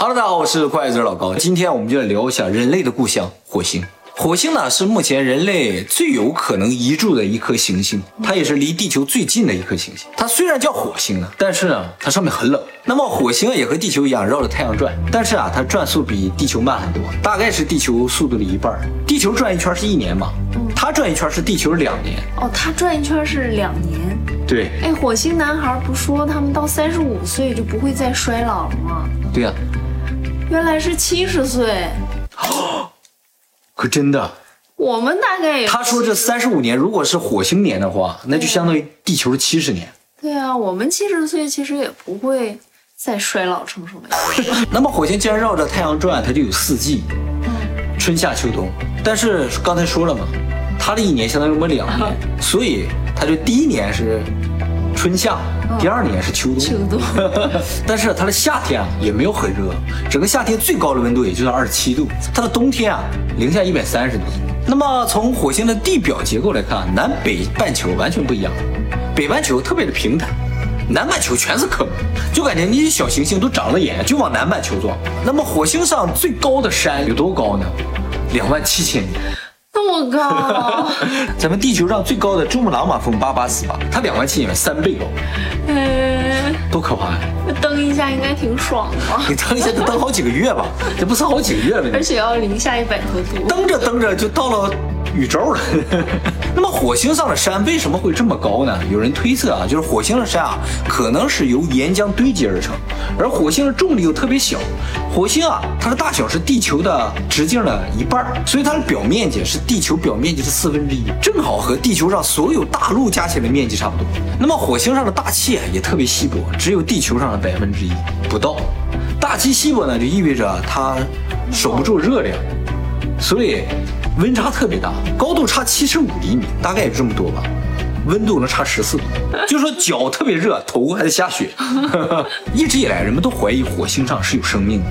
Hello，大家好，我是怪子老高。今天我们就来聊一下人类的故乡——火星。火星呢是目前人类最有可能移住的一颗行星，它也是离地球最近的一颗行星。它虽然叫火星呢，但是呢它上面很冷。那么火星也和地球一样绕着太阳转，但是啊它转速比地球慢很多，大概是地球速度的一半。地球转一圈是一年嘛，它转一圈是地球两年。哦，它转一圈是两年。对，哎，火星男孩不说他们到三十五岁就不会再衰老了吗？对呀、原来是七十岁。可真的。我们大概也他说这三十五年如果是火星年的话，那就相当于地球的七十年。对啊，我们七十岁其实也不会再衰老成什么样。那么火星既然绕着太阳转，它就有四季，嗯春夏秋冬。但是刚才说了嘛，它的一年相当于我们两年，所以它就第一年是春夏，第二年是秋冬。秋冬 但是它的夏天啊也没有很热，整个夏天最高的温度也就是二十七度，它的冬天啊零下一百三十度。那么从火星的地表结构来看，南北半球完全不一样，北半球特别的平坦。南半球全是坑，就感觉那些小行星都长了眼，就往南半球撞。那么火星上最高的山有多高呢？两万七千米。那么高，咱们地球上最高的珠穆朗玛峰八八四八，它两万七千米，三倍高，嗯，多可怕呀！蹬一下应该挺爽吧？你蹬一下得蹬好几个月吧，这不是好几个月了？而且要零下一百多度。蹬着蹬着就到了宇宙了。那么火星上的山为什么会这么高呢？有人推测啊，就是火星的山啊，可能是由岩浆堆积而成，而火星的重力又特别小。火星啊，它的大小是地球的直径的一半，所以它的表面积是地球表面积的四分之一，正好和地球上所有大陆加起来的面积差不多。那么火星上的大气啊也特别稀薄，只有地球上的百分之一不到。大气稀薄呢，就意味着它守不住热量。所以温差特别大，高度差七十五厘米，大概也就这么多吧。温度能差十四度，就说脚特别热，头还在下雪。一直以来，人们都怀疑火星上是有生命的。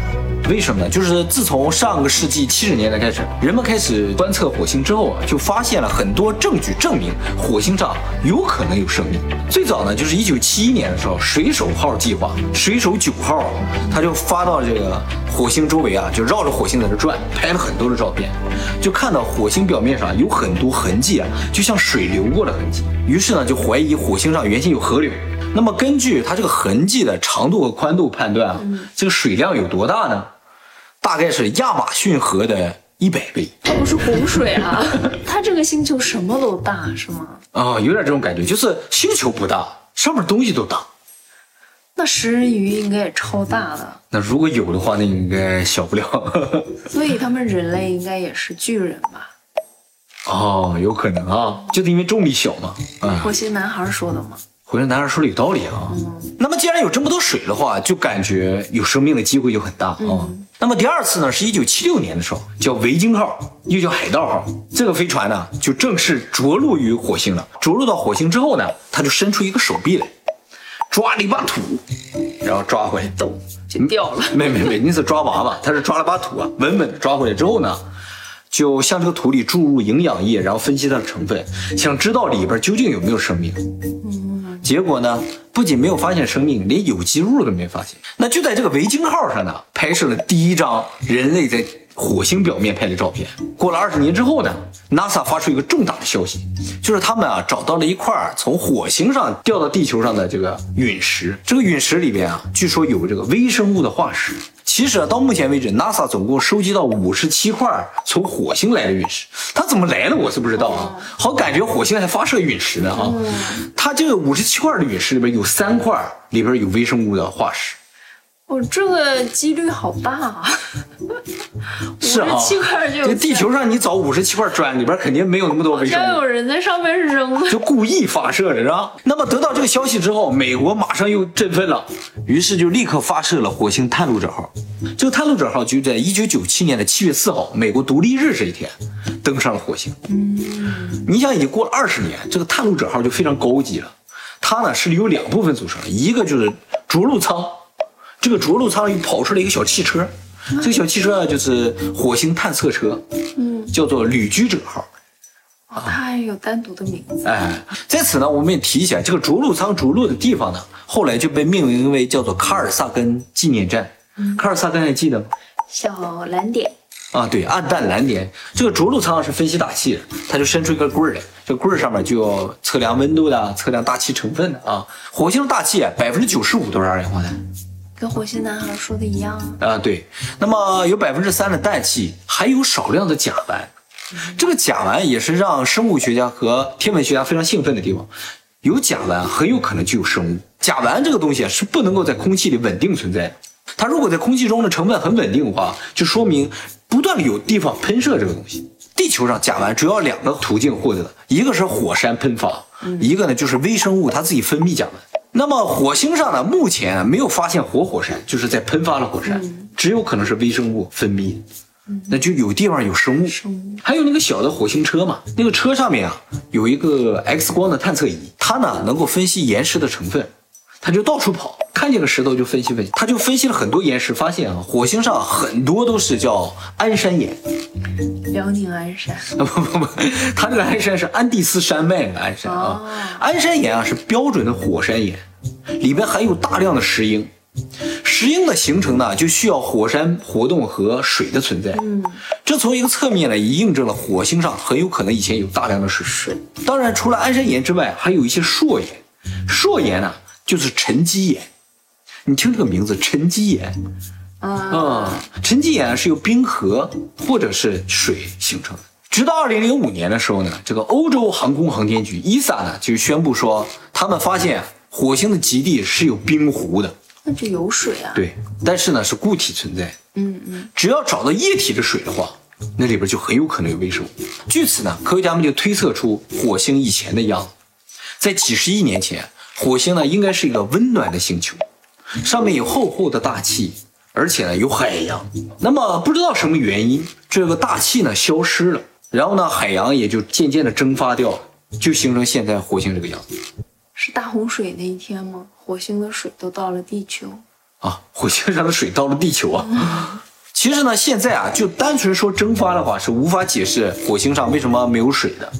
为什么呢？就是自从上个世纪七十年代开始，人们开始观测火星之后啊，就发现了很多证据证明火星上有可能有生命。最早呢，就是一九七一年的时候，水手号计划，水手九号，他就发到这个火星周围啊，就绕着火星在这转，拍了很多的照片，就看到火星表面上有很多痕迹啊，就像水流过的痕迹。于是呢，就怀疑火星上原先有河流。那么根据它这个痕迹的长度和宽度判断啊，这个水量有多大呢？大概是亚马逊河的一百倍它不是洪水啊，它这个星球什么都大是吗？啊、有点这种感觉，就是星球不大，上面东西都大。那食人鱼应该也超大的，那如果有的话，那应该小不了。所以他们人类应该也是巨人吧？哦，有可能啊，就是因为重力小嘛。啊、火星男孩说的吗？回来男孩说的有道理啊。那么既然有这么多水的话，就感觉有生命的机会就很大啊。那么第二次呢，是一九七六年的时候，叫维京号，又叫海盗号。这个飞船呢，就正式着陆于火星了。着陆到火星之后呢，它就伸出一个手臂来，抓了一把土，然后抓回来。走就掉了。没没没，那是抓娃娃，他是抓了把土啊，稳稳的抓回来之后呢，就向这个土里注入营养液，然后分析它的成分，想知道里边究竟有没有生命。结果呢，不仅没有发现生命，连有机物都没发现。那就在这个维京号上呢，拍摄了第一张人类在火星表面拍的照片。过了二十年之后呢，NASA 发出一个重大的消息，就是他们啊找到了一块从火星上掉到地球上的这个陨石。这个陨石里边啊，据说有这个微生物的化石。其实啊，到目前为止，NASA 总共收集到五十七块从火星来的陨石。它怎么来的，我是不知道啊。好，感觉火星还发射陨石呢啊。它这个五十七块的陨石里边有三块里边有微生物的化石。哦，这个几率好大啊！是啊，57块就这地球上你找五十七块砖，里边肯定没有那么多微生物要有。人在上面扔，就故意发射的是吧？那么得到这个消息之后，美国马上又振奋了，于是就立刻发射了火星探路者号。这个探路者号就在一九九七年的七月四号，美国独立日这一天登上了火星。你想，已经过了二十年，这个探路者号就非常高级了。它呢是由两部分组成的，一个就是着陆舱，这个着陆舱里跑出来一个小汽车，这个小汽车啊就是火星探测车，嗯，叫做旅居者号。哦，它还有单独的名字。哎，在此呢，我们也提一下，这个着陆舱着陆的地方呢，后来就被命名为叫做卡尔萨根纪念站。卡尔萨根还记得吗？小蓝点，啊，对，暗淡蓝点。这个着陆舱是分析大气的，它就伸出一根棍儿来，这棍儿上面就要测量温度的、测量大气成分的啊。火星大气啊，百分之九十五都是二氧化碳。跟火星男孩说的一样啊。啊，对，那么有百分之三的氮气，还有少量的甲烷。这个甲烷也是让生物学家和天文学家非常兴奋的地方。有甲烷，很有可能就有生物。甲烷这个东西啊，是不能够在空气里稳定存在的。它如果在空气中的成分很稳定的话，就说明不断的有地方喷射这个东西。地球上甲烷主要两个途径获得的，一个是火山喷发，一个呢就是微生物它自己分泌甲烷。那么火星上呢，目前没有发现活火山，就是在喷发了火山，只有可能是微生物分泌。那就有地方有生物，还有那个小的火星车嘛，那个车上面啊有一个 X 光的探测仪，它呢能够分析岩石的成分，它就到处跑，看见个石头就分析分析，它就分析了很多岩石，发现啊火星上很多都是叫安山岩，辽宁鞍山。啊，不不不，它这个鞍山是安第斯山脉的鞍山啊，安山岩啊是标准的火山岩，里边含有大量的石英。石英的形成呢，就需要火山活动和水的存在。嗯，这从一个侧面呢，也印证了火星上很有可能以前有大量的水。水。当然，除了安山岩之外，还有一些硕岩。硕岩呢，就是沉积岩。你听这个名字，沉积岩。啊。沉积岩是由冰河或者是水形成的。直到二零零五年的时候呢，这个欧洲航空航天局 ESA 呢就宣布说，他们发现火星的极地是有冰湖的。那就有水啊，对，但是呢是固体存在，嗯嗯，只要找到液体的水的话，那里边就很有可能有微生物。据此呢，科学家们就推测出火星以前的样子，在几十亿年前，火星呢应该是一个温暖的星球，上面有厚厚的大气，而且呢有海洋。那么不知道什么原因，这个大气呢消失了，然后呢海洋也就渐渐的蒸发掉了，就形成现在火星这个样子。是大洪水那一天吗？火星的水都到了地球啊！火星上的水到了地球啊！其实呢，现在啊，就单纯说蒸发的话，是无法解释火星上为什么没有水的，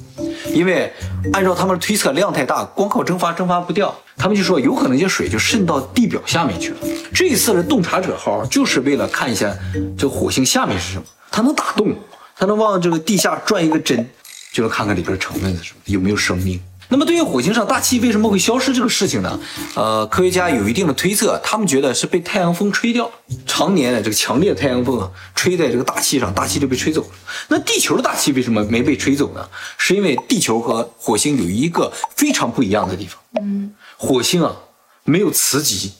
因为按照他们的推测，量太大，光靠蒸发蒸发不掉。他们就说，有可能这水就渗到地表下面去了。这一次的洞察者号就是为了看一下这火星下面是什么，它能打洞，它能往这个地下转一个针，就是看看里边成分是什么，有没有生命。那么，对于火星上大气为什么会消失这个事情呢？呃，科学家有一定的推测，他们觉得是被太阳风吹掉，常年的这个强烈的太阳风啊，吹在这个大气上，大气就被吹走了。那地球的大气为什么没被吹走呢？是因为地球和火星有一个非常不一样的地方。嗯，火星啊，没有磁极。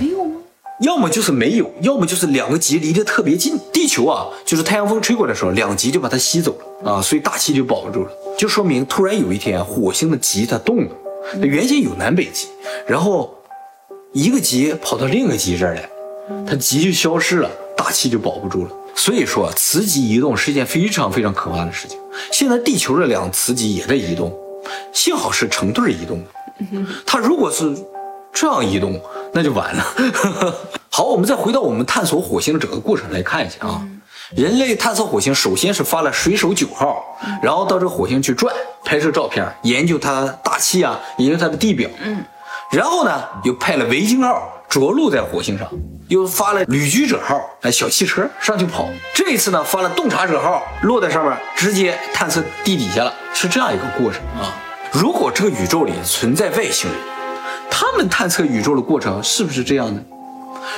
没有吗？要么就是没有，要么就是两个极离得特别近。地球啊，就是太阳风吹过来的时候，两极就把它吸走了啊，所以大气就保住了。就说明突然有一天，火星的极它动了。原先有南北极，然后一个极跑到另一个极这儿来，它极就消失了，大气就保不住了。所以说，磁极移动是一件非常非常可怕的事情。现在地球的两磁极也在移动，幸好是成对移动。它如果是这样移动，那就完了。好，我们再回到我们探索火星的整个过程来看一下啊。人类探测火星，首先是发了水手九号，然后到这个火星去转，拍摄照片，研究它大气啊，研究它的地表。嗯，然后呢，又派了维京号着陆在火星上，又发了旅居者号，哎，小汽车上去跑。这一次呢，发了洞察者号落在上面，直接探测地底下了，是这样一个过程啊。如果这个宇宙里存在外星人，他们探测宇宙的过程是不是这样呢？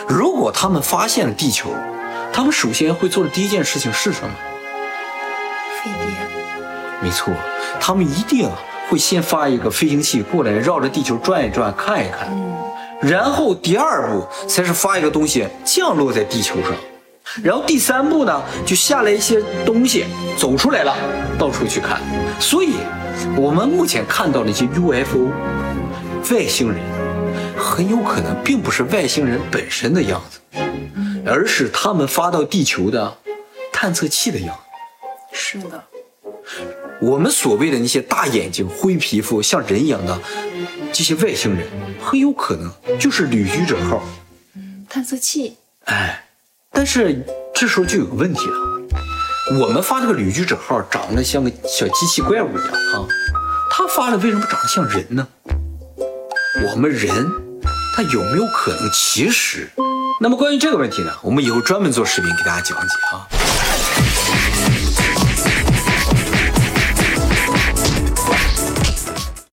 如果他们发现了地球？他们首先会做的第一件事情是什么？飞碟。没错，他们一定会先发一个飞行器过来，绕着地球转一转，看一看。嗯。然后第二步才是发一个东西降落在地球上，然后第三步呢，就下来一些东西走出来了，到处去看。所以，我们目前看到的一些 UFO 外星人，很有可能并不是外星人本身的样子。而是他们发到地球的探测器的样子。是的，我们所谓的那些大眼睛、灰皮肤、像人一样的这些外星人，很有可能就是旅居者号。嗯，探测器。哎，但是这时候就有个问题了，我们发这个旅居者号长得像个小机器怪物一样啊，他发的为什么长得像人呢？我们人，他有没有可能其实？那么关于这个问题呢，我们以后专门做视频给大家讲解啊。